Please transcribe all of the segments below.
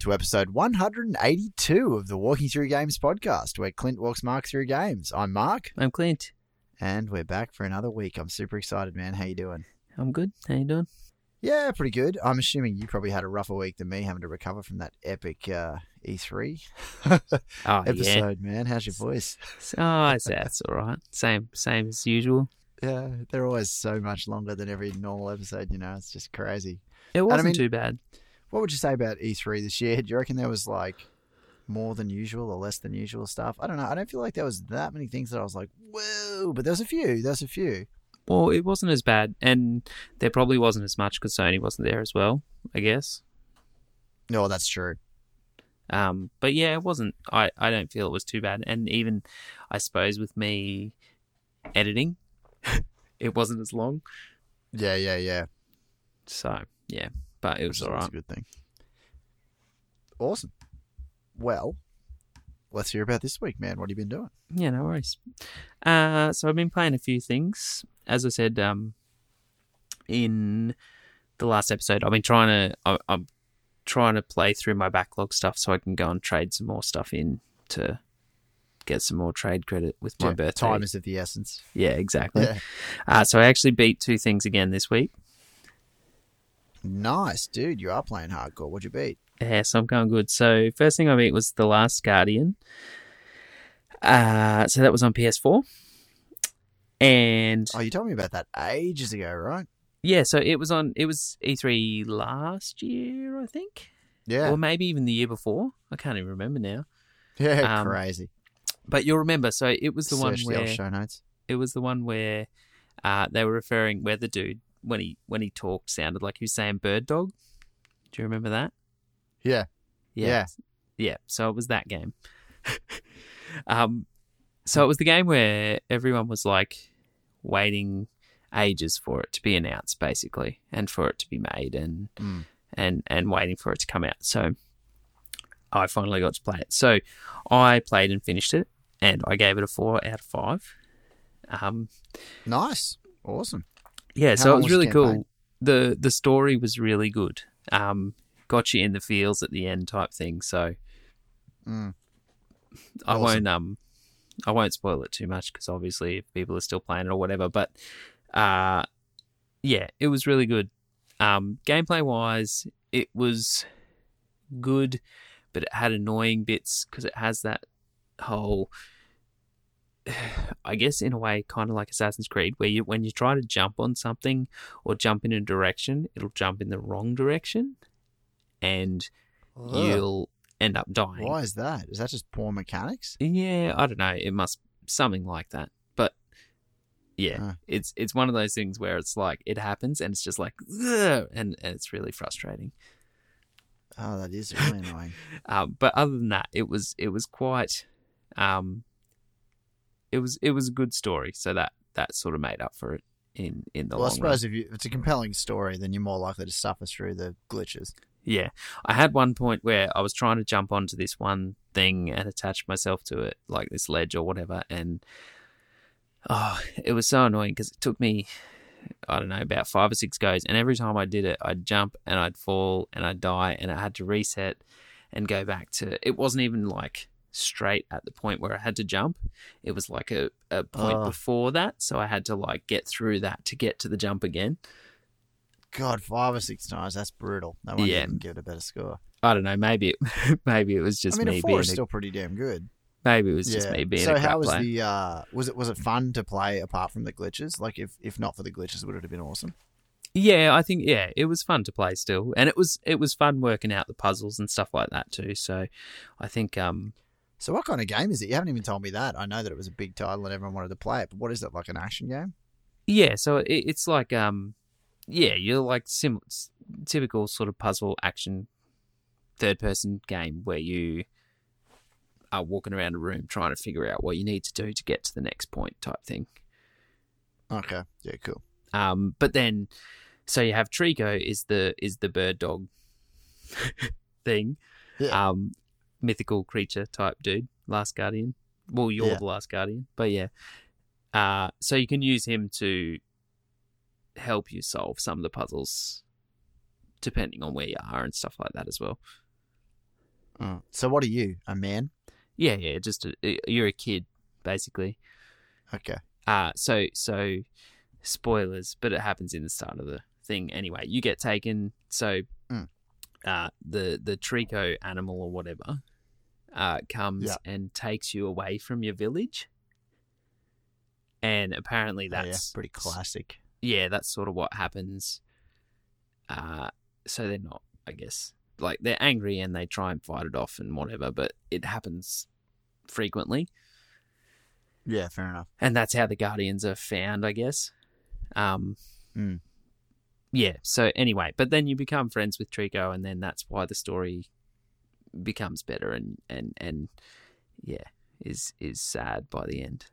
to episode 182 of the Walking Through Games podcast, where Clint walks Mark through games. I'm Mark, I'm Clint. and we're back for another week. I'm super excited, man. How you doing? I'm good. How you doing? Yeah, pretty good. I'm assuming you probably had a rougher week than me, having to recover from that epic uh, E3 Oh episode, man. How's your voice? yeah. Oh, it's, that's all right. Same, same as usual. Yeah, they're always so much longer than every normal episode. You know, it's just crazy. It wasn't mean- too bad. What would you say about E3 this year? Do you reckon there was like more than usual or less than usual stuff? I don't know. I don't feel like there was that many things that I was like, whoa, but there's a few. There's a few. Well, it wasn't as bad, and there probably wasn't as much because Sony wasn't there as well. I guess. No, that's true. Um, but yeah, it wasn't. I, I don't feel it was too bad, and even I suppose with me editing, it wasn't as long. Yeah, yeah, yeah. So yeah, but it was all right. a good thing. Awesome. Well, let's hear about this week, man. What have you been doing? Yeah, no worries. Uh, so I've been playing a few things. As I said, um, in the last episode, I've been trying to. I, I'm trying to play through my backlog stuff so I can go and trade some more stuff in to get some more trade credit with my Yeah, birthday. Time is of the essence. Yeah, exactly. Yeah. Uh, so I actually beat two things again this week. Nice, dude. You are playing hardcore. What'd you beat? Yeah, so I'm going good. So first thing I beat was The Last Guardian. Uh, so that was on PS4. And Oh, you told me about that ages ago, right? Yeah, so it was on. It was E3 last year, I think, Yeah. or maybe even the year before. I can't even remember now. yeah, um, crazy. But you'll remember. So it was the one Search the where show notes. it was the one where uh, they were referring where the dude when he when he talked sounded like he was saying bird dog. Do you remember that? Yeah. Yeah. yeah. So it was that game. um, so it was the game where everyone was like waiting ages for it to be announced, basically, and for it to be made, and Mm. and and waiting for it to come out. So I finally got to play it. So I played and finished it, and I gave it a four out of five. Um, Nice. Awesome. Yeah, How so it was was really campaign? cool. the The story was really good. Um, got you in the feels at the end, type thing. So Mm. I Awesome. won't um I won't spoil it too much because obviously if people are still playing it or whatever. But uh, yeah, it was really good. Um, gameplay wise, it was good, but it had annoying bits because it has that whole. I guess in a way, kind of like Assassin's Creed, where you when you try to jump on something or jump in a direction, it'll jump in the wrong direction, and Ugh. you'll end up dying. Why is that? Is that just poor mechanics? Yeah, I don't know. It must something like that. But yeah, Huh. it's it's one of those things where it's like it happens and it's just like and, and it's really frustrating. Oh, that is really annoying. Um, but other than that, it was it was quite um, it was it was a good story. So that that sort of made up for it in in the well, I suppose run. if, you, if it's a compelling story, then you're more likely to suffer through the glitches. Yeah, I had one point where I was trying to jump onto this one thing and attach myself to it, like this ledge or whatever, and oh, it was so annoying because it took me, I don't know, about five or six goes, and every time I did it, I'd jump and I'd fall and I'd die, and I had to reset and go back to. It wasn't even like straight at the point where I had to jump. It was like a, a point Oh. before that, so I had to like get through that to get to the jump again. God, five or six times. That's brutal. No wonder Yeah. give it a better score. I don't know. Maybe it, maybe it was just I mean, me being is a still pretty damn good. Maybe it was just me being so how was player. the uh was it was it fun to play apart from the glitches? Like if if not for the glitches, would it have been awesome? Yeah, I think yeah, it was fun to play still, and it was it was fun working out the puzzles and stuff like that too. So, I think um So what kind of game is it? You haven't even told me that. I know that it was a big title and everyone wanted to play it, but what is it? Like an action game? yeah, so it, it's like um yeah, you're like sim- typical sort of puzzle action third person game where you are walking around a room trying to figure out what you need to do to get to the next point type thing. Okay. Yeah, cool. Um, but then, so you have Trico is the is the bird dog thing, Yeah. um, mythical creature type dude, last guardian. Well, you're Yeah. the last guardian, but yeah. Uh, so you can use him to help you solve some of the puzzles, depending on where you are and stuff like that as well. Mm. So what are you? A man? Yeah, yeah, just a, you're a kid basically. Okay. Uh so so spoilers, but it happens in the start of the thing anyway. You get taken so. Uh the the Trico animal or whatever uh comes Yeah. and takes you away from your village. And apparently Oh, yeah, that's pretty classic. yeah, that's sort of what happens. Uh, so they're not, I guess, like they're angry and they try and fight it off and whatever, but it happens frequently, Yeah, fair enough. and that's how the Guardians are found, I guess. Um, Mm. Yeah. So anyway, but then you become friends with Trico, and then that's why the story becomes better and and and yeah, is is sad by the end.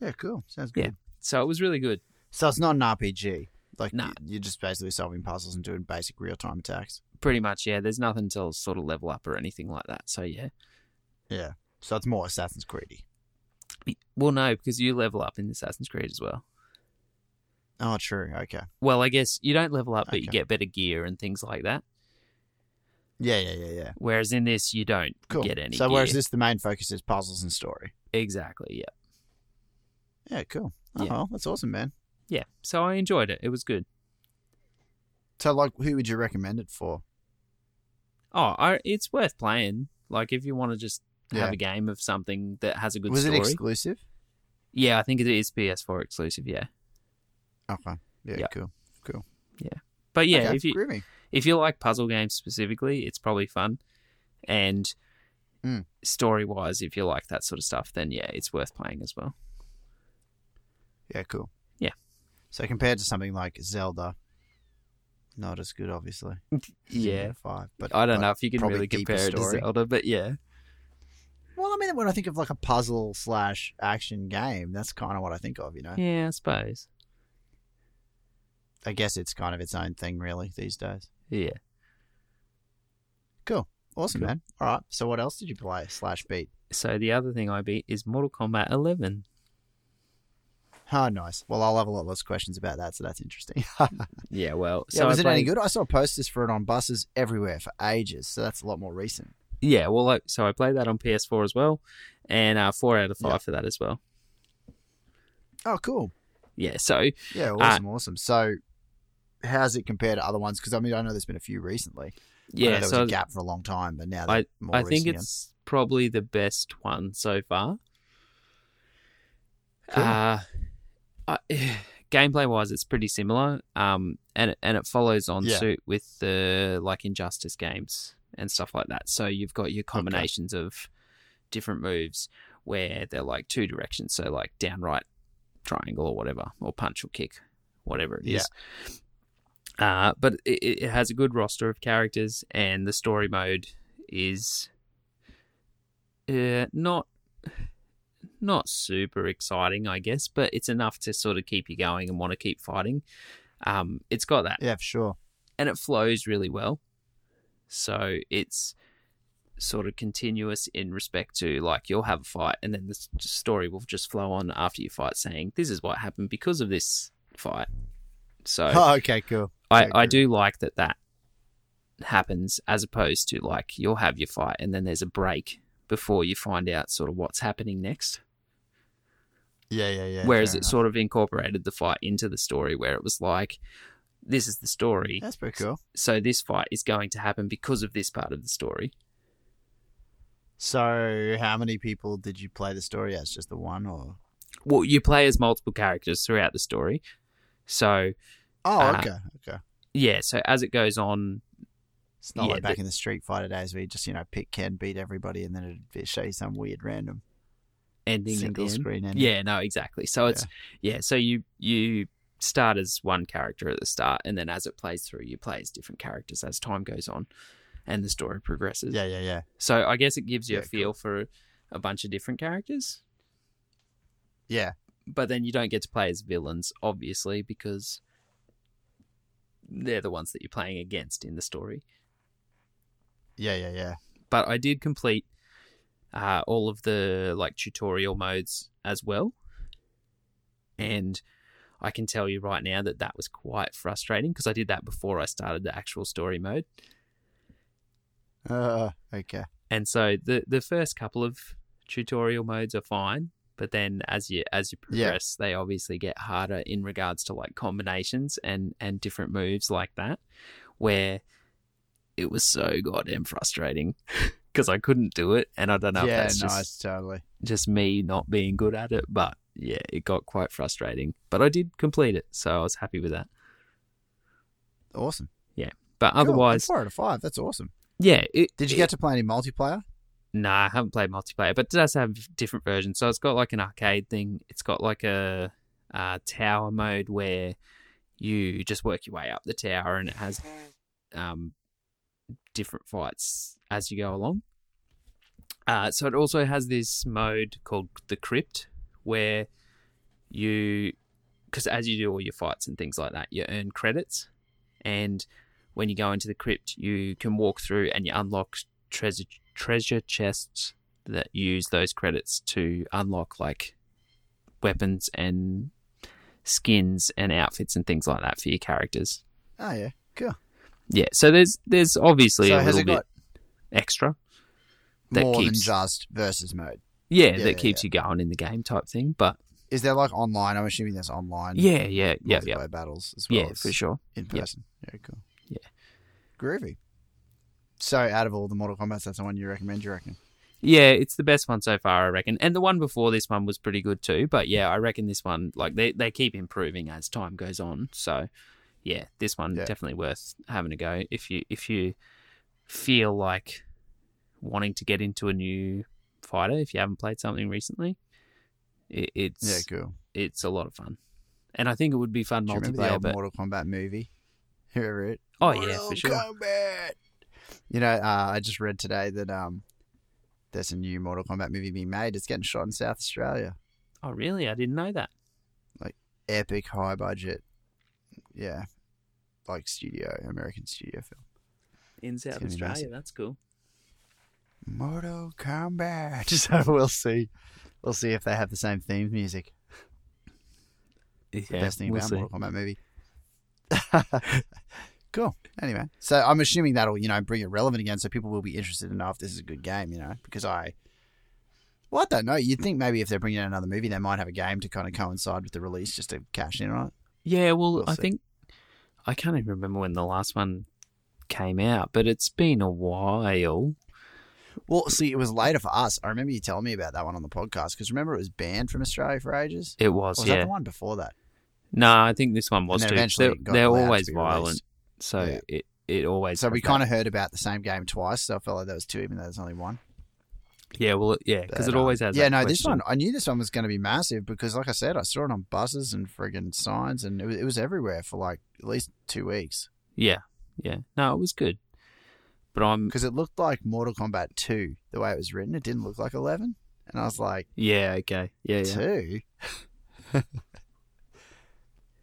Yeah, cool. Sounds good. Yeah. So it was really good. So it's not an RPG. Like Nah. you- you're just basically solving puzzles and doing basic real time attacks. Pretty much, yeah. There's nothing to sort of level up or anything like that. So yeah. Yeah. So it's more Assassin's Creedy. Well, no, because you level up in Assassin's Creed as well. Oh, true. Okay. Well, I guess you don't level up, but you get better gear and things like that. Yeah, yeah, yeah, yeah. Whereas in this, you don't Cool. get any. so gear. whereas this, the main focus is puzzles and story. exactly, yeah, Yeah, cool. Oh, Yeah. well, that's awesome, man. yeah. So I enjoyed it. It was good. So, like, who would you recommend it for? Oh, I, it's worth playing. Like if you want to just have Yeah. a game of something that has a good Was story. it exclusive? yeah, I think it is PS4 exclusive. Yeah, Okay. Yeah, Yeah. cool. Cool. Yeah. But yeah, okay, if you groovy. if you like puzzle games specifically, it's probably fun. And Mm. story wise, if you like that sort of stuff, then yeah, it's worth playing as well. Yeah, cool. Yeah. So compared to something like Zelda, not as good, obviously. Yeah. Five, but I don't but know if you can really compare it to. Zelda, but yeah. Well, I mean, when I think of like a puzzle slash action game, that's kind of what I think of. You know, Yeah, I suppose. I guess it's kind of its own thing, really, these days. Yeah. Cool. Awesome, Cool. man. All right. So, what else did you play slash beat? So the other thing I beat is Mortal Kombat 11. Oh, nice. Well, I'll have a lot less questions about that, so that's interesting. Yeah, well, yeah, so was I it any good? I saw posters for it on buses everywhere for ages, so that's a lot more recent. Yeah, well, like, so I played that on PS4 as well, and uh, four out of five Yeah. for that as well. Oh, cool. Yeah, so Yeah, awesome, awesome. So, how's it compared to other ones? Because I mean, I know there's been a few recently. Yeah, there was so a gap for a long time, but now I- more I think it's probably the best one so far. Cool. Uh, I, gameplay wise, it's pretty similar. Um, and it, and it follows on Yeah. suit with the like Injustice games and stuff like that. So you've got your combinations of different moves where they're like two directions. So like downright triangle or whatever, or punch or kick, whatever it is. Uh, but it, it has a good roster of characters, and the story mode is uh, not not super exciting, I guess, but it's enough to sort of keep you going and want to keep fighting. Um, it's got that, Yeah, for sure. and it flows really well. So it's sort of continuous in respect to like you'll have a fight, and then the story will just flow on after you fight, saying this is what happened because of this fight. So Oh, okay, cool. I, I do like that that happens as opposed to like you'll have your fight and then there's a break before you find out sort of what's happening next. Yeah, yeah, yeah. Whereas it enough. sort of incorporated the fight into the story where it was like, this is the story. That's pretty cool. So this fight is going to happen because of this part of the story. So, how many people did you play the story as? Just the one, or? Well, you play as multiple characters throughout the story. So Oh, Uh, okay, okay. yeah, so as it goes on, It's not yeah, like back the- in the Street Fighter days where you just you know pick Ken, beat everybody, and then it'd show you some weird random ending single screen. Ending. Yeah, no, exactly. So it's yeah, so you you start as one character at the start, and then as it plays through, you play as different characters as time goes on, and the story progresses. yeah, yeah, yeah. So I guess it gives you Yeah, a feel for a bunch of different characters, Yeah, but then you don't get to play as villains, obviously, because they're the ones that you're playing against in the story. yeah, yeah, yeah. But I did complete uh, all of the like tutorial modes as well, and I can tell you right now that that was quite frustrating because I did that before I started the actual story mode. Uh, okay. And so the the first couple of tutorial modes are fine, but then as you as you Yeah. progress, they obviously get harder in regards to like combinations and and different moves like that, where it was so goddamn frustrating because I couldn't do it, and I don't know if yeah, that's nice, just totally. just me not being good at it, but yeah, it got quite frustrating. But I did complete it, so I was happy with that. Awesome. Yeah but Cool. otherwise, four out of five. That's awesome. yeah, it, Did you it- get to play any multiplayer? Nah, I haven't played multiplayer, but it does have different versions. So it's got like an arcade thing. It's got like a, uh tower mode where you just work your way up the tower, and it has um, different fights as you go along. Uh, so it also has this mode called the Crypt, where you, because as you do all your fights and things like that, you earn credits, and when you go into the crypt, you can walk through and you unlock treasure treasure chests that use those credits to unlock like weapons and skins and outfits and things like that for your characters. Oh yeah, cool. Yeah, so there's there's obviously so a little bit extra. that more than keeps- just versus mode? Yeah, Yeah, that yeah, keeps you going in the game type thing. But Is there like online? I'm assuming there's online. yeah, yeah, yeah, multiplayer yeah, battles as well. yeah, for sure. In Yeah. person. Yeah, cool. Yeah. Groovy. So, out of all the Mortal Kombat's, that's the one you recommend, you reckon? Yeah, it's the best one so far, I reckon. And the one before this one was pretty good too. But yeah, I reckon this one, like they, they keep improving as time goes on. So yeah, this one Yeah. definitely worth having a go if you if you feel like wanting to get into a new fighter. If you haven't played something recently, it, it's Yeah, cool. it's a lot of fun, and I think it would be fun Do you remember the old But Mortal Kombat movie? Whoever it. oh yeah, for sure. Kombat. You know, uh, I just read today that um, there's a new Mortal Kombat movie being made. It's getting shot in South Australia. Oh really? I didn't know that. Like epic, high budget. Yeah, like studio, American studio film. In South Australia, massive. that's cool. Mortal Kombat. So we'll see. We'll see if they have the same theme music. Yeah, the best thing we'll about see. Mortal Kombat movie. cool. Anyway, so I'm assuming that'll you know bring it relevant again, so people will be interested to know if this is a good game. You know, because I, well, I don't know. You'd think maybe if they're bringing out another movie, they might have a game to kind of coincide with the release, just to cash in on it. Yeah, well, We'll I see. think I can't even remember when the last one came out, but it's been a while. Well, see, it was later for us. I remember you telling me about that one on the podcast because remember it was banned from Australia for ages. It was, Or was yeah. that the one before that? No, I think this one was too. They're, they're to always violent, released. So Yeah. it it always. So we kind of heard about the same game twice. So I felt like there was two, even though there's only one. yeah, well, yeah, because it always um, has. Yeah, no, this one I knew this one was going to be massive because, like I said, I saw it on buses and friggin' signs, and it was, it was everywhere for like at least two weeks Yeah, yeah. No, it was good, but I'm. because it looked like Mortal Kombat Two the way it was written. It didn't look like Eleven, and I was like, Yeah, okay, yeah, yeah.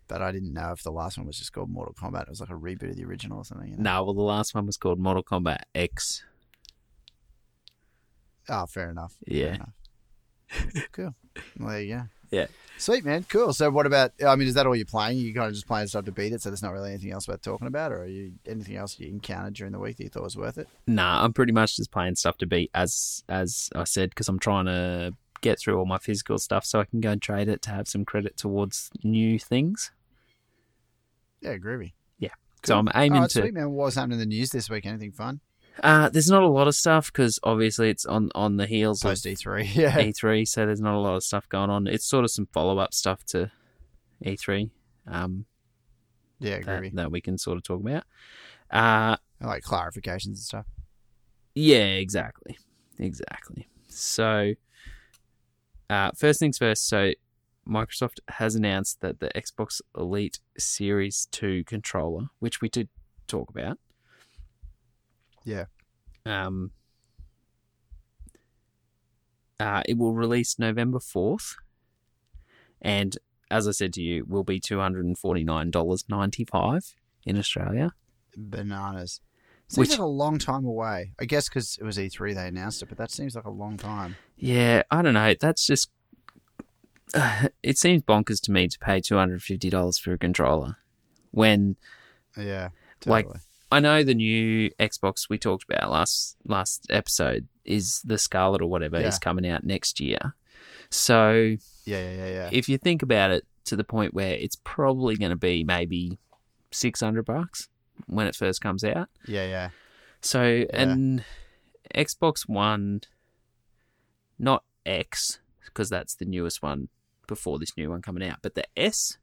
but I didn't know if the last one was just called Mortal Kombat. It was like a reboot of the original or something. You know? No, well, the last one was called Mortal Kombat X. Oh, fair enough. Fair Yeah. enough. cool. Well, there you go. Yeah. Sweet man, cool. So, what about? I mean, is that all you're playing? You kind of just playing stuff to beat it, so there's not really anything else worth talking about, or are you anything else you encountered during the week that you thought was worth it? Nah, I'm pretty much just playing stuff to beat, as as I said, because I'm trying to get through all my physical stuff so I can go and trade it to have some credit towards new things. Yeah, groovy. Yeah. So I'm aiming right, to. sweet man. What was happening in the news this week? Anything fun? Uh, there's not a lot of stuff because obviously it's on on the heels Post of E3. Yeah. E3, so there's not a lot of stuff going on. It's sort of some follow up stuff to E3 um, Yeah, that, groovy. that we can sort of talk about. Uh, Like clarifications and stuff. Yeah, exactly. Exactly. So, uh, first things first. So, Microsoft has announced that the Xbox Elite Series 2 controller, which we did talk about, Yeah. um, uh, it will release November 4th. And as I said to you, will be $249.95 in Australia. Bananas. Seems Which- like a long time away. I guess because it was E3 they announced it, but that seems like a long time. Yeah, I don't know. That's just. it seems bonkers to me to pay two hundred fifty dollars for a controller when Yeah, Like. I know the new Xbox we talked about last last episode is the Scarlett or whatever Yeah. is coming out next year. So Yeah, yeah, yeah, yeah. if you think about it to the point where it's probably going to be maybe 600 bucks when it first comes out. yeah, yeah. So and Xbox One not X because that's the newest one before this new one coming out, but the S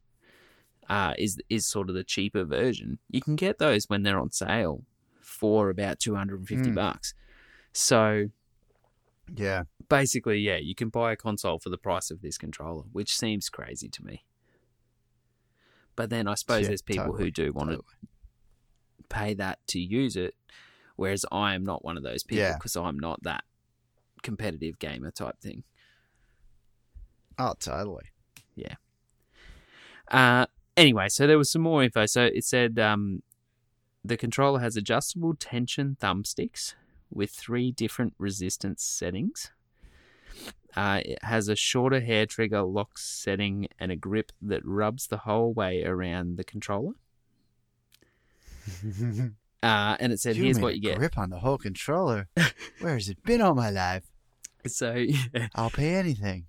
uh, is is sort of the cheaper version. You can get those when they're on sale for about 250 Mm. bucks. So Yeah. basically, yeah, you can buy a console for the price of this controller, which seems crazy to me. But then I suppose Yeah, there's people totally, who do want totally. to pay that to use it, whereas I am not one of those people Yeah. because I'm not that competitive gamer type thing. Oh, totally. Yeah. Uh, anyway, so there was some more info. So it said um, the controller has adjustable tension thumbsticks with three different resistance settings. Uh, it has a shorter hair trigger lock setting and a grip that rubs the whole way around the controller. Uh, and it said, You "Here's what you get." Grip on the whole controller. Where has it been all my life? So, yeah. I'll pay anything.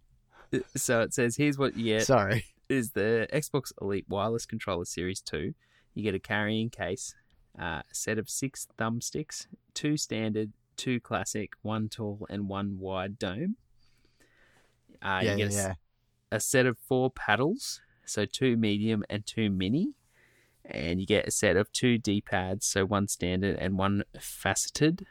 so it says, "Here's what you get." Sorry. is the Xbox Elite Wireless Controller Series 2. You get a carrying case, uh, a set of six thumbsticks, two standard, two classic, one tall, and one wide dome. Uh, yeah, you yeah, get yeah. a set of four paddles, so two medium and two mini. And you get a set of two D pads, so one standard and one faceted.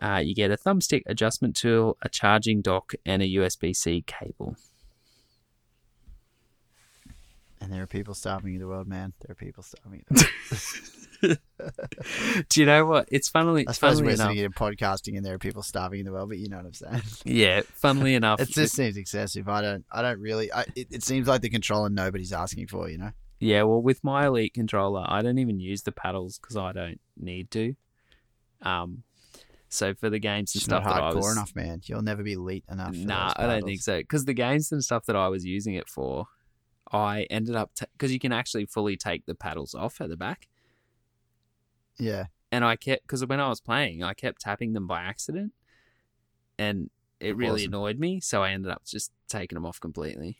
Uh, you get a thumbstick adjustment tool, a charging dock, and a USB C cable. And there are people starving in the world, man. There are people starving in the world. Do you know what? It's funnily, I suppose funnily we're enough. here podcasting and there are people starving in the world, but you know what I'm saying. Yeah, funnily enough. It just seems excessive. I don't. I don't really. I, it, it seems like the controller nobody's asking for. You know. yeah, well, with my Elite controller, I don't even use the paddles because I don't need to. Um, so for the games and It's stuff not that I hardcore was, enough, man. You'll never be elite enough. for nah, I don't think so. Because the games and stuff that I was using it for, I ended up because you can actually fully take the paddles off at the back, Yeah. and I kept because when I was playing, I kept tapping them by accident, and it really Awesome. annoyed me. So I ended up just taking them off completely.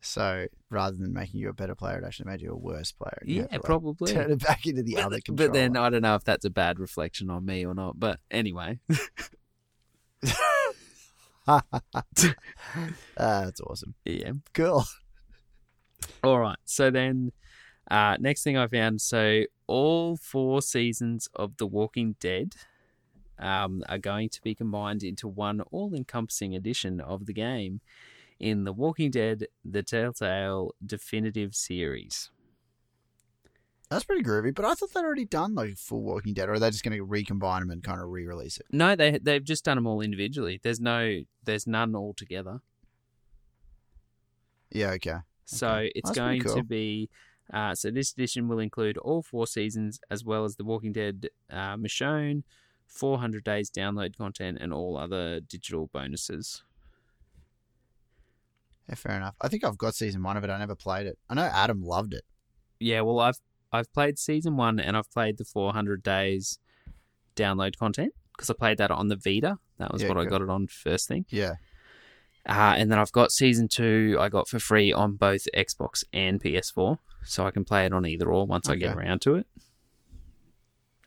So rather than making you a better player, it actually made you a worse player. Yeah, to, like, probably. Turn it back into the but, other th- controller. but then I don't know if that's a bad reflection on me or not. But anyway, Ah, that's awesome. yeah. Cool. All right. So then, uh, next thing I found so all four seasons of The Walking Dead um, are going to be combined into one all encompassing edition of the game in The Walking Dead The Telltale Definitive Series. That's pretty groovy. But I thought they'd already done like full Walking Dead, or are they just going to recombine them and kind of re-release it? No, they they've just done them all individually. There's no there's none all together. Yeah. Okay. So Okay. it's That's going to be. Uh, so this edition will include all four seasons, as well as The Walking Dead uh, Michonne, 400 days download content, and all other digital bonuses. Yeah, fair enough. I think I've got season one of it. I never played it. I know Adam loved it. Yeah, well, I've I've played season one, and I've played the 400 days download content because I played that on the Vita. That was Yeah, what I got it on first thing. Yeah. Uh, and then I've got season two. I got for free on both Xbox and PS4, so I can play it on either or once I get around to it.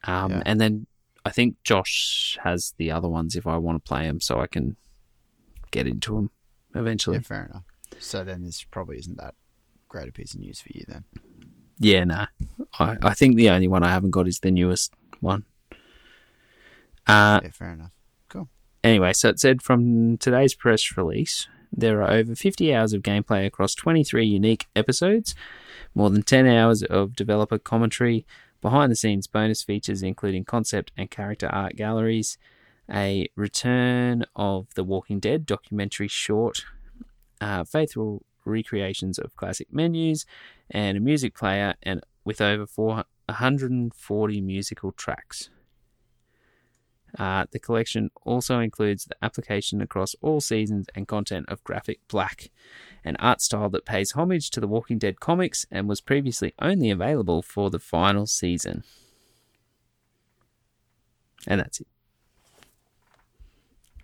Um, Yeah. and then I think Josh has the other ones if I want to play them, so I can get into them eventually. Yeah. Fair enough. So then this probably isn't that great a piece of news for you then. Yeah, no. I, I think the only one I haven't got is the newest one. Uh, yeah. Fair enough. Cool. Anyway, so it said from today's press release, there are over 50 hours of gameplay across 23 unique episodes, more than 10 hours of developer commentary, behind the scenes bonus features including concept and character art galleries, a return of The Walking Dead documentary short, uh, faithful recreations of classic menus, and a music player, and with over 440 musical tracks. Uh, the collection also includes the application across all seasons and content of Graphic Black, an art style that pays homage to the Walking Dead comics and was previously only available for the final season. And that's it.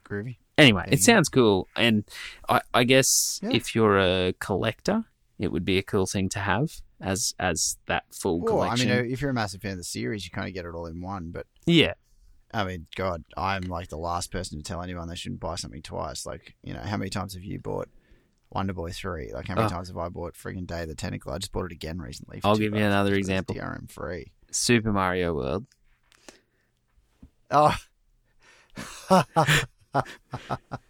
Groovy. Anyway, There it go. sounds cool, and I, I guess Yeah. if you're a collector, it would be a cool thing to have as as that full collection. Well, I mean, if you're a massive fan of the series, you kind of get it all in one. But yeah, I mean, God, I'm like the last person to tell anyone they shouldn't buy something twice. Like, you know, how many times have you bought Wonder Boy 3? Like, how many Oh. times have I bought friggin' Day of the Tentacle? I just bought it again recently. I'll give you another example. DRM free. Super Mario World. Oh.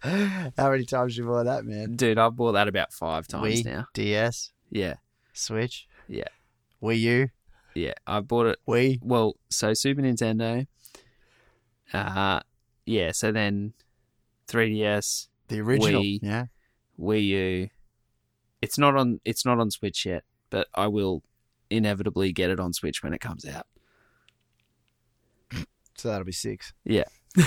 how many times you bought that, man? Dude, I've bought that about five times Wii, now. DS, Yeah, Switch, Yeah. Wii U, yeah. I bought it. Wii. Well, so Super Nintendo. Uh, yeah. So then, 3DS, The original. Wii. Yeah. Wii U. It's not on. It's not on Switch yet, but I will inevitably get it on Switch when it comes out. So that'll be six. Yeah.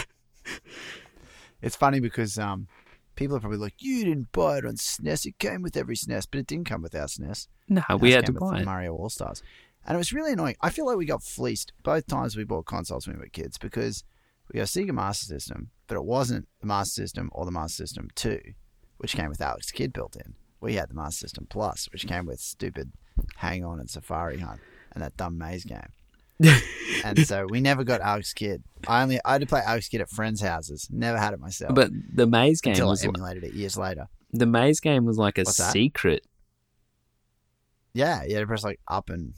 It's funny because um, people are probably like, "You didn't buy it on SNES. It came with every SNES, but it didn't come with our SNES. No, we had to buy it. Mario All Stars, and it was really annoying. I feel like we got fleeced both times we bought consoles when we were kids because we got Sega Master System, but it wasn't the Master System or the Master System Two, which came with Alex Kidd built in. We had the Master System Plus, which came with stupid Hang On and Safari Hunt and that dumb maze game. and so we never got Alex Kidd. I only I had to play Alex Kidd at friends' houses. Never had it myself. But the maze game until I was like, emulated it years later. the maze game was like a secret. Yeah, you had to press like up and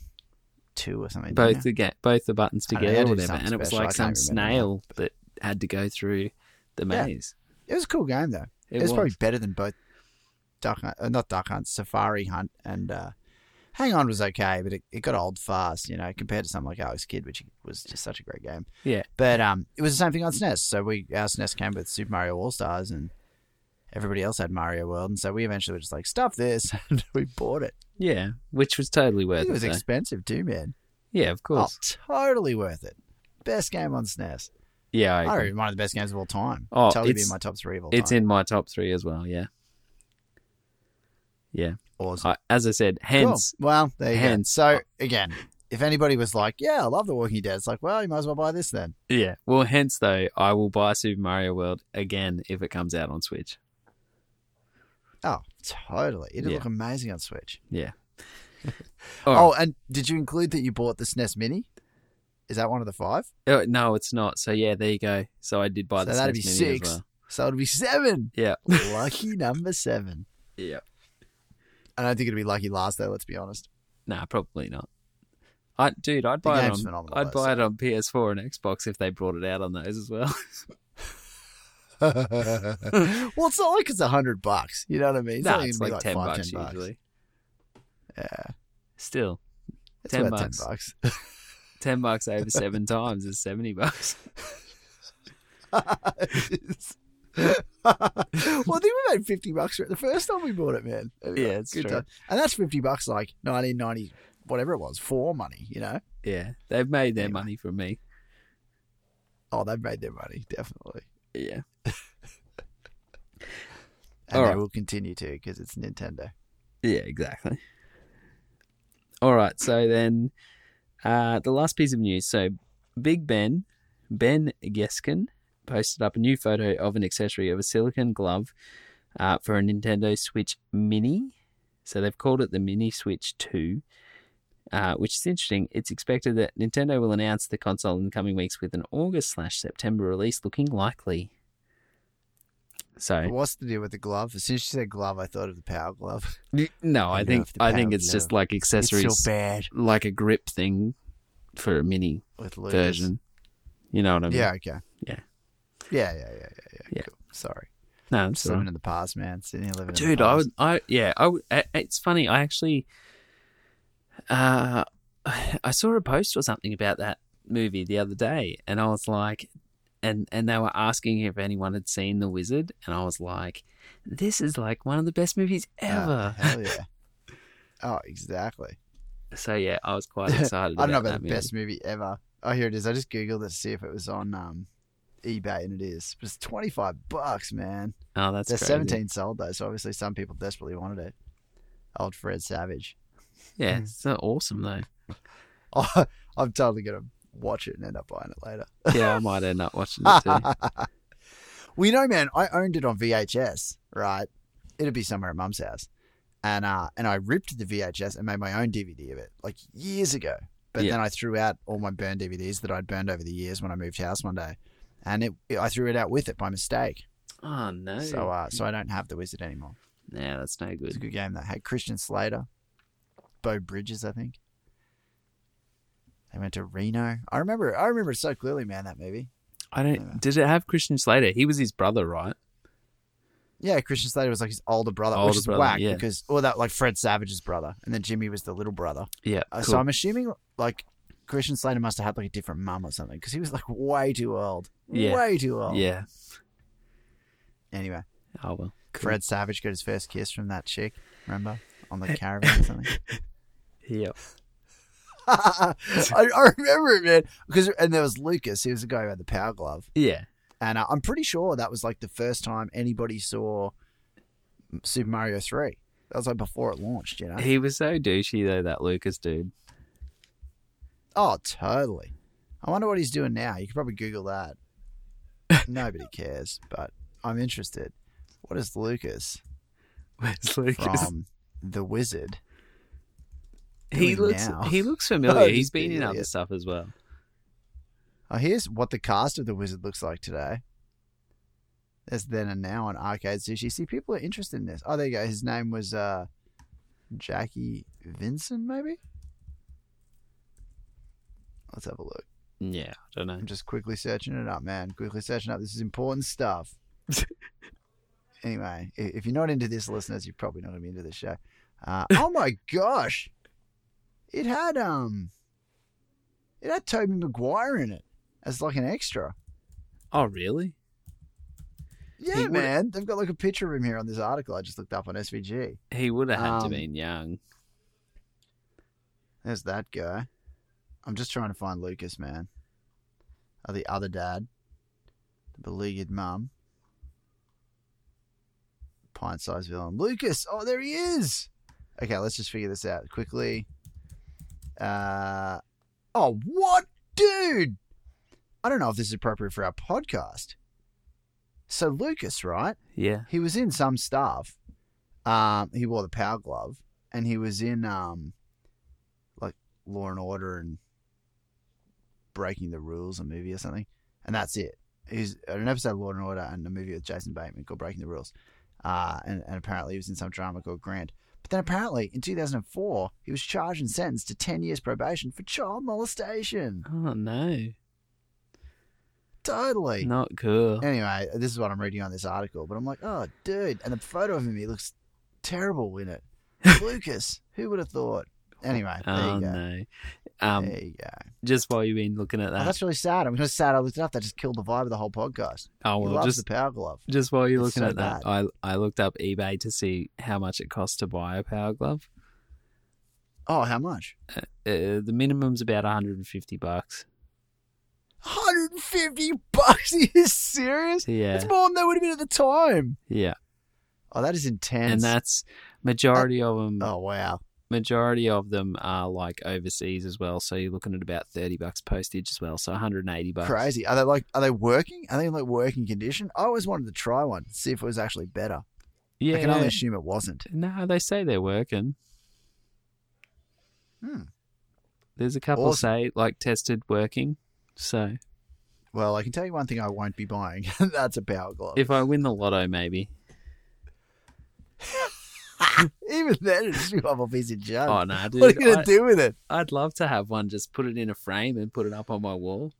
two or something. Both the ga- both the buttons I know, together they or had to whatever, and it was like some can't remember now. snail that had to go through the Yeah. maze. It was a cool game though. It, It, was, was. probably better than both Duck Hunt, uh, not Duck Hunt, Safari Hunt, and uh, Hang On was okay, but it, it got old fast, you know, compared to something like Alex Kidd, which was just such a great game. Yeah. But um, it was the same thing on SNES. So we our SNES came with Super Mario All Stars, and everybody else had Mario World, and so we eventually were just like, stuff this, and we bought it. yeah, which was totally worth it. it was though. expensive too, man. yeah, of course. Oh, totally worth it. Best game on SNES. yeah, I I agree. one of the best games of all time. Oh, totally be it's- in my top three of all It's time. in my top three as well. Yeah, yeah. awesome. I, as I said, Cool. hence Well, there you hence- go. So again, if anybody was like, "Yeah, I love The Walking Dead," it's like, well, you might as well buy this then. yeah. Well, hence though, I will buy Super Mario World again if it comes out on Switch. Oh, totally. It'd Yeah. look amazing on Switch. Yeah. Oh, and did you include that you bought the SNES Mini? Is that one of the five? Oh, no, it's not. So yeah, there you go. So I did buy So the that'd SNES be Mini six. as well. So it'd be seven. Yeah. Lucky number seven. Yeah. I don't think it'd be lucky last though. Let's be honest. Nah, probably not. I dude, I'd buy it on. I'd though, buy so- it on PS4 and Xbox if they brought it out on those as well. well, it's not like it's a hundred bucks. You know what I mean? It's nah, it's like, be ten five, bucks 10 bucks. usually. Yeah, Still, it's 10 about bucks. ten bucks. ten bucks over seven times is seventy bucks. well, I think we made fifty bucks for it the first time we bought it, man. Yeah, it's true. time. And that's fifty bucks, like nineteen ninety, whatever it was, for money. You know? Yeah, they've made their Anyway. money from me. Oh, they've made their money, definitely, Yeah. and All they will continue to because it's Nintendo. Yeah, exactly. All right, so then uh, the last piece of news. So, Big Ben, Ben Geskin, posted up a new photo of an accessory of a silicon glove uh, for a Nintendo Switch Mini. So, they've called it the Mini Switch 2, uh, which is interesting. It's expected that Nintendo will announce the console in the coming weeks with an August slash September release, looking likely. So, what's the deal with the glove? As soon as you said glove, I thought of the power glove. no, I I think I think it's just like accessories. It's so bad like a grip thing for a mini version. You know what I mean? Yeah. Okay. Yeah. Yeah. Yeah. Yeah. Yeah. Yeah. Yeah. Cool. Sorry. No, Just it's all living right. in the past, man. Sitting here living in dude. the I past. would. I yeah. I. would- It's funny. I actually. Uh, I saw a post or something about that movie the other day, and I was like, and and they were asking if anyone had seen The Wizard, and I was like, this is like one of the best movies Oh, ever. hell yeah. oh, exactly. so yeah, I was quite excited. I don't know about about the movie. best movie ever. Oh, here it is. I just googled it to see if it was on um, eBay, and it is. But it's twenty five bucks, man. Oh, that's They're crazy. seventeen sold though, so obviously some people desperately wanted it. Old Fred Savage. Yeah, it's so awesome though. Oh, I'm totally gonna watch it and end up buying it later. Yeah, I might end up watching it too. well, you know, man, I owned it on VHS, right? It'd be somewhere at Mum's house, and uh, and I ripped the VHS and made my own DVD of it like years ago. But Yeah. then I threw out all my burned DVDs that I'd burned over the years when I moved house one day, and it, I threw it out with it by mistake. Oh no. So uh, so I don't have the Wizard anymore. yeah, that's no good. It's a good. game that had Christian Slater, Beau Bridges, I think. They went to Reno. I remember. I remember so clearly, man. That movie. I don't. Did it have Christian Slater? He was his brother, right? Yeah, Christian Slater was like his older brother, Older which is brother, whack yeah. because, or that like Fred Savage's brother, and then Jimmy was the little brother. Yeah. Uh, cool. So I'm assuming like Christian Slater must have had like a different mum or something because he was like way too old. Yeah. way too old. yeah. Anyway, Oh well. Cool. Fred Savage got his first kiss from that chick. Remember on the caravan or something. Yep. I, I remember it, man. Because and there was Lucas. He was the guy who had the power glove. Yeah. And uh, I'm pretty sure that was like the first time anybody saw Super Mario 3. That was like before it launched, you know? He was so douchey though, that Lucas dude. Oh, totally. I wonder what he's doing now. You could probably Google that. Nobody cares, but I'm interested. What is Lucas Where's Lucas? from The Wizard? he looks now? he looks Oh, familiar. He's just been in other stuff as well. Oh, here's what the cast of The Wizard looks like today. There's then and now on Arcade Sushi. See, people are interested in this. Oh, there you go. His name was uh, Jackey Vincent, maybe? Let's have a look. Yeah, I don't know. I'm just quickly searching it up, man. Quickly searching up. This is important stuff. anyway, if you're not into this, listeners, you're probably not going to be into this show. Uh, oh my gosh, it had um, it had Tobey Maguire in it as like an extra. Oh really? Yeah, He man. They've got like a picture of him here on this article I just looked up on SVG. He would have had to Um, been young. There's that guy. I'm just trying to find Lucas, man. Oh, the other dad, the beleaguered mum, pint-sized villain, Lucas. Oh, there he is. Okay, let's just figure this out quickly. Uh, oh, what, dude? I don't know if this is appropriate for our podcast. So Lucas, right? Yeah. he was in some stuff. Um, he wore the power glove, and he was in um, like Law and Order and Breaking the Rules, a movie or something, and that's it. He's an episode of Law and Order and a movie with Jason Bateman called Breaking the Rules, uh, and, and apparently he was in some drama called Grant. But then apparently in 2004 he was charged and sentenced to 10 years probation for child molestation. Oh no. Totally. Not cool. Anyway, this is what I'm reading on this article, but I'm like, oh, dude. And the photo of him, he looks terrible in it. Lucas, who would have thought? Anyway, there Oh you go. no. Um, there you go. just while you've been looking at Oh, that, that's really sad. I'm just sad I looked it up. That just killed the vibe of the whole podcast. oh he well, loves just the power glove. just while you're It's looking so at that, I I looked up eBay to see how much it costs to buy a power glove. Oh, how much? Uh, the minimum's about 150 bucks. 150 bucks? Are you serious? Yeah, That's more than they would have been at the time. yeah, Oh, that is intense. and that's majority of them. oh wow. Majority of them are like overseas as well, so you're looking at about 30 bucks postage as well, so 180 bucks. Crazy. Are they like? Are they working? Are they in like working condition? I always wanted to try one, see if it was actually better. Yeah, I can only assume it wasn't. no, they say they're working. Hmm. There's a couple Awesome. say like tested working. So Well, I can tell you one thing I won't be buying. That's a power glove. if I win the lotto, maybe. Even then, it's just a piece of junk. Oh no, dude! what are you gonna I, do with it? I'd love to have one. Just put it in a frame and put it up on my wall.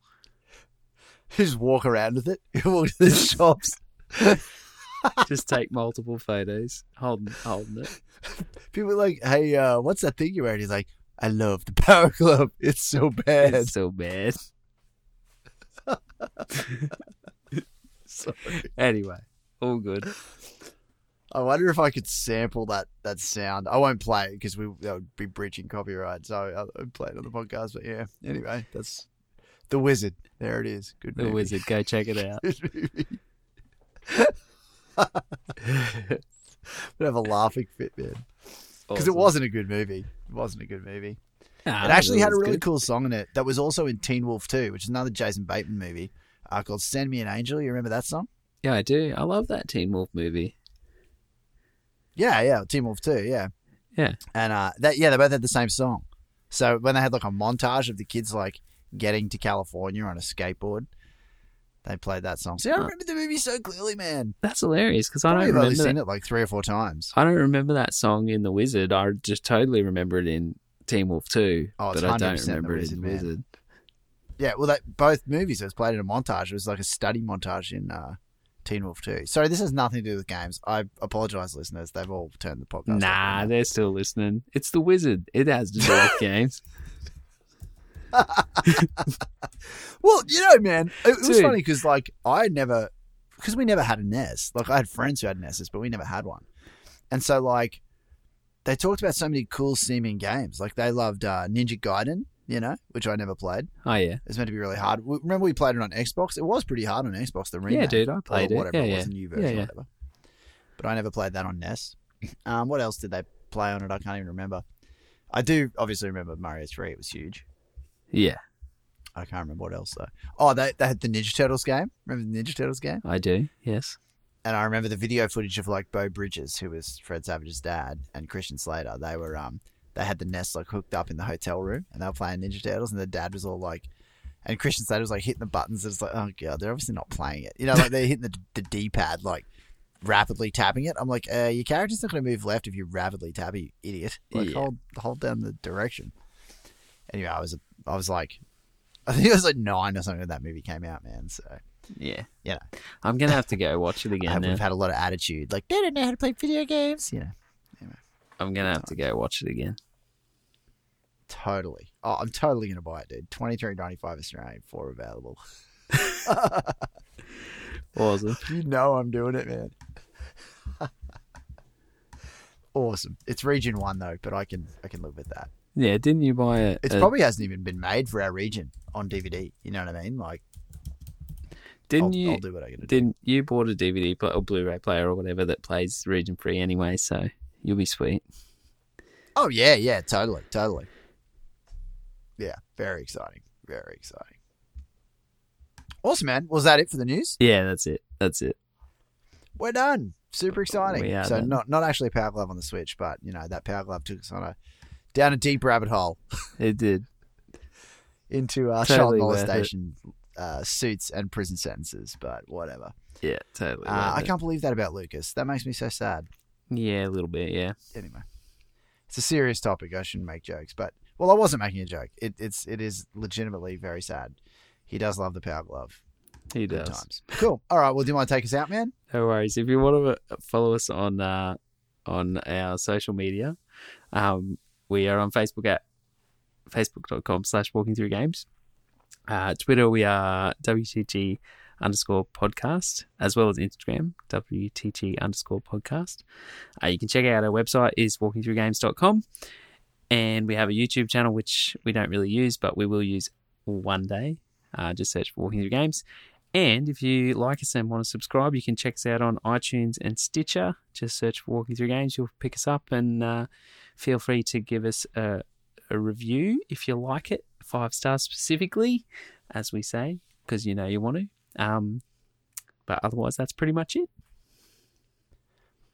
Just walk around with it. You walk to the shops. Just take multiple photos, holding holding it. People are like, "Hey, uh, what's that thing you're wearing?" He's like, "I love the power glove. It's so bad." It's so bad. Sorry. Anyway, all good. I wonder if I could sample that that sound. I won't play it because we that would be breaching copyright, so I would play it on the podcast. But yeah, anyway, that's The Wizard. There it is. Good movie. The movie. Wizard. Go check it out. Would have a laughing fit, man. Because it wasn't a good movie. It wasn't a good movie. Nah, It actually had a really good. cool song in it that was also in Teen Wolf 2, which is another Jason Bateman movie uh, called Send Me an Angel. You remember that song? Yeah, I do. I love that Teen Wolf movie. Yeah, yeah, Teen Wolf 2, yeah. Yeah. And uh, that yeah, they both had the same song. So when they had like a montage of the kids like getting to California on a skateboard, they played that song. See, I remember the movie so clearly, man. That's hilarious because I don't have only remember. seen That. it like three or four times. I don't remember that song in The Wizard. I just totally remember it in Teen Wolf 2, Oh, it's but I 100% don't remember it in man. Wizard. Yeah, well, that both movies it was played in a montage. It was like a study montage in uh, Teen Wolf 2. Sorry, this has nothing to do with games. I apologize, listeners. They've all turned the podcast. Nah, now. they're still listening. It's The Wizard. It has to do with games. Well, you know, man, it, it was funny because like I never, because we never had a NES. Like I had friends who had NESs, but we never had one. And so like, they talked about so many cool seeming games. Like they loved uh, Ninja Gaiden, you know, which I never played. Oh, yeah. it's meant to be really hard. Remember we played it on Xbox? It was pretty hard on Xbox. The remake, Yeah, dude, I or played it. whatever Yeah, it yeah. was, a new version, Yeah, yeah. whatever. But I never played that on NES. Um, what else did they play on it? I can't even remember. I do obviously remember Mario Three. It was huge. Yeah, I can't remember what else though. Oh, they, they had the Ninja Turtles game. Remember the Ninja Turtles game? I do. Yes. And I remember the video footage of like Beau Bridges, who was Fred Savage's dad, and Christian Slater. They were um they had the NES like hooked up in the hotel room, and they were playing Ninja Turtles, and the dad was all like, and Christian Slater was like hitting the buttons. And it's like, oh god, they're obviously not playing it. You know, like they're hitting the the D pad like rapidly tapping it. I'm like, uh, your character's not going to move left if you rapidly tap, you idiot. Like Yeah. hold hold down the direction. Anyway, I was I was like, I think I was like nine or something when that movie came out, man. So Yeah. Yeah. I'm going to have to go watch it I again now. have had a lot of attitude, like they don't know how to play video games. You know. I'm going to have to go watch it again. Totally. Oh, I'm totally gonna buy it, dude. Twenty three ninety five Australian, four available. Awesome. You know I'm doing it, man. awesome. It's region one though, but I can I can live with that. Yeah, didn't you buy it? It probably hasn't even been made for our region on DVD. You know what I mean? Like, didn't I'll, you? I'll do what I gotta. Didn't you bought a DVD or Blu-ray player or whatever that plays region free anyway? So you'll be sweet. Oh yeah, yeah, totally, totally. Yeah, very exciting, very exciting. Awesome, man. Was that it for the news? Yeah, that's it. That's it. We're done. Super exciting. Are so not not actually Power Glove on the Switch, but you know that Power Glove took us on a down a deep rabbit hole It did. into uh, Totally child molestation uh, suits and prison sentences. But whatever. Yeah, totally. Uh, I can't believe that about Lucas. That makes me so sad. Yeah, a little bit. Yeah. Anyway, it's a serious topic. I shouldn't make jokes, but well, I wasn't making a joke. It, it's it is legitimately very sad. He does love the Power Glove. He Good does. times. Cool. All right. Well, do you want to take us out, man? No worries. If you want to follow us on uh, on our social media, um, we are on Facebook at facebook.com slash walking through games. Uh, Twitter, we are WTG underscore podcast, as well as Instagram, WTG underscore podcast. Uh, you can check out our website is walkingthroughgames.com. And we have a YouTube channel, which we don't really use, but we will use one day. Uh, just search for Walking Through Games. And if you like us and want to subscribe, you can check us out on iTunes and Stitcher. Just search for Walking Through Games. You'll pick us up and uh, feel free to give us a, a review if you like it. Five stars specifically, as we say, because you know you want to. Um, but otherwise, that's pretty much it.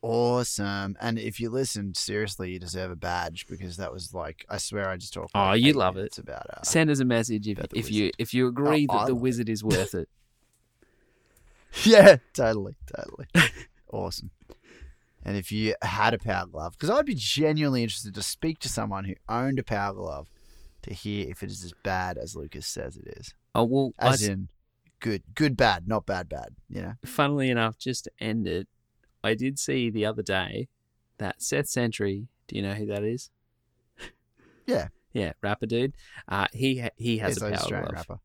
Awesome. And if you listened, seriously, you deserve a badge because that was like, I swear I just talked. Oh, like you love it. About, uh, Send us a message if, if you if you agree Oh, that I the wizard is worth it. yeah, totally. Totally. awesome. And if you had a power glove, because I'd be genuinely interested to speak to someone who owned a power glove to hear if it is as bad as Lucas says it is. Oh well, I, As in, good, good, bad, not bad, bad. You know? funnily enough, just to end it, I did see the other day that Seth Sentry. Do you know who that is? Yeah. Yeah, rapper dude. Uh, he he has He's a power Australian glove. rapper.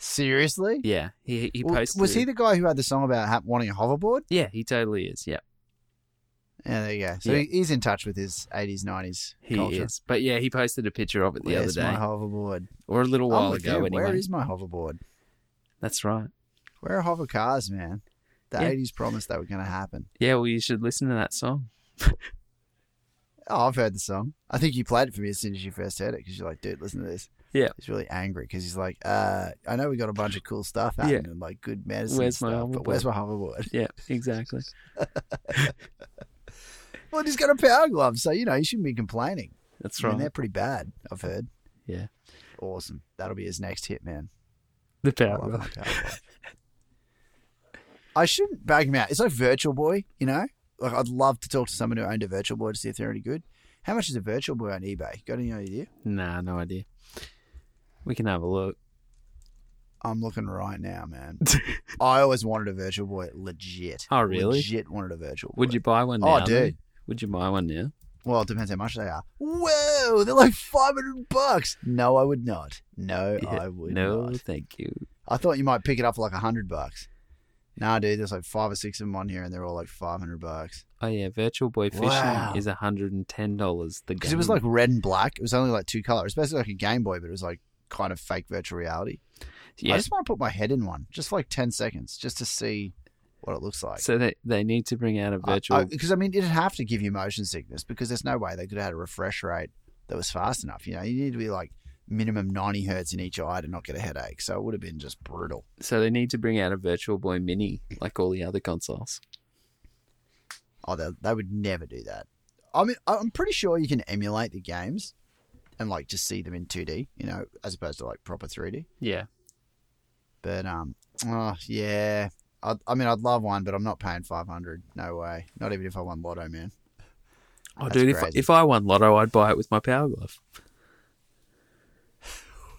Seriously? Yeah, he he posted. was he the guy who had the song about ha- wanting a hoverboard? Yeah, he totally is. Yeah, Yeah, there you go. So Yeah. he's in touch with his 80s, 90s He culture. is. But yeah, he posted a picture of it the Where's other my hoverboard? or a little while ago. Anyway, Where is my hoverboard? that's right. Where are hover cars, man? The Yeah. 80s promised that were going to happen. Yeah, well, you should listen to that song. Oh, I've heard the song. I think you played it for me as soon as you first heard it because you're like, dude, listen to this. Yeah. He's really angry because he's like, uh, I know we got a bunch of cool stuff Yeah. happening, and like good medicine Where's my stuff, but hoverboard? where's my hoverboard? Yeah, exactly. Well, he's got a power glove, so, you know, he shouldn't be complaining. That's I mean, right. they're pretty bad, I've heard. Yeah. Awesome. That'll be his next hit, man. The power glove. power glove. I shouldn't bag him out. It's like Virtual Boy, you know? Like, I'd love to talk to someone who owned a Virtual Boy to see if they're any good. How much is a Virtual Boy on eBay? Got any idea? Nah, no idea. We can have a look. I'm looking right now, man. I always wanted a Virtual Boy, legit. Oh, really? Legit wanted a Virtual Boy. Would you buy one oh, now? Oh, then? Would you buy one now? Well, it depends how much they are. Whoa, they're like 500 bucks. No, I would not. No, Yeah. I would no, not. thank you. I thought you might pick it up for like 100 bucks. Nah, dude, there's like five or six of them on here, and they're all like 500 bucks. Oh yeah, Virtual Boy Fishing Wow. is hundred and ten dollars. The Because it was like red and black. It was only like two colors. It was basically like a Game Boy, but it was like kind of fake virtual reality. I just want to put my head in one, just for like 10 seconds, just to see what it looks like. So they they need to bring out a virtual. Because I, mean, it'd have to give you motion sickness because there's no way they could have had a refresh rate that was fast enough. You know, you need to be like minimum 90 hertz in each eye to not get a headache. So it would have been just brutal. so they need to bring out a Virtual Boy Mini like all the other consoles. Oh, they, they would never do that. I mean, I'm pretty sure you can emulate the games and like just see them in 2D, you know, as opposed to like proper 3D. Yeah. But um, oh yeah. I, I mean, I'd love one, but I'm not paying 500. No way. Not even if I won Lotto, man. Oh, That's dude, if crazy. if I won Lotto, I'd buy it with my Power Glove.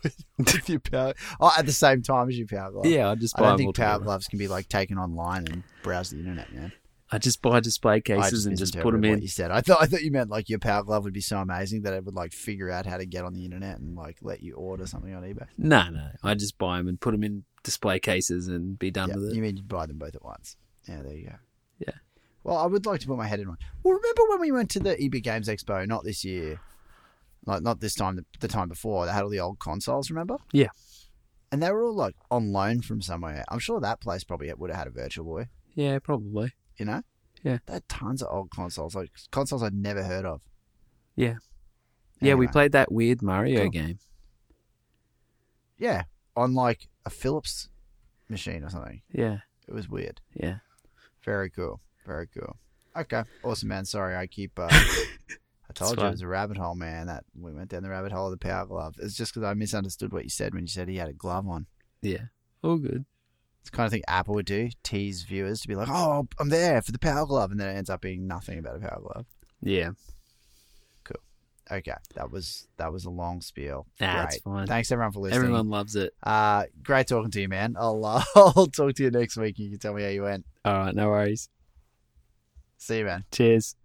With your power, oh, at the same time as your power glove. Yeah, I'd just I don't think power gloves can be like taken online and browse the internet, man. I just buy display cases and just put them in. You said. I thought I thought you meant like your power glove would be so amazing that it would like figure out how to get on the internet and like let you order something on eBay. No, no, I just buy them and put them in display cases and be done Yeah, with it. you mean you'd buy them both at once? Yeah, there you go. Yeah. Well, I would like to put my head in one. Well, remember when we went to the EB Games Expo? Not this year, like not this time. The, the time before, they had all the old consoles. Remember? Yeah. And they were all like on loan from somewhere. I'm sure that place probably would have had a Virtual Boy. Yeah, probably. You know? Yeah. They had tons of old consoles, like consoles I'd never heard of. Yeah. Yeah, we played that weird Mario Cool. game. Yeah, on like a Philips machine or something. Yeah, It was weird. yeah. Very cool. Very cool. Okay, awesome, man. Sorry, I keep. Uh, I told you fine. it was a rabbit hole, man. That we went down the rabbit hole of the power glove. It's just because I misunderstood what you said when you said he had a glove on. Yeah. All good. It's the kind of thing Apple would do, tease viewers to be like, "Oh, I'm there for the power glove," and then it ends up being nothing about a power glove. Yeah. Cool. Okay, that was that was a long spiel. Nah, Great. fine. Thanks everyone for listening. Everyone loves it. Uh, great talking to you, man. I'll uh, I'll talk to you next week. You can tell me how you went. All right, no worries. See you, man. Cheers.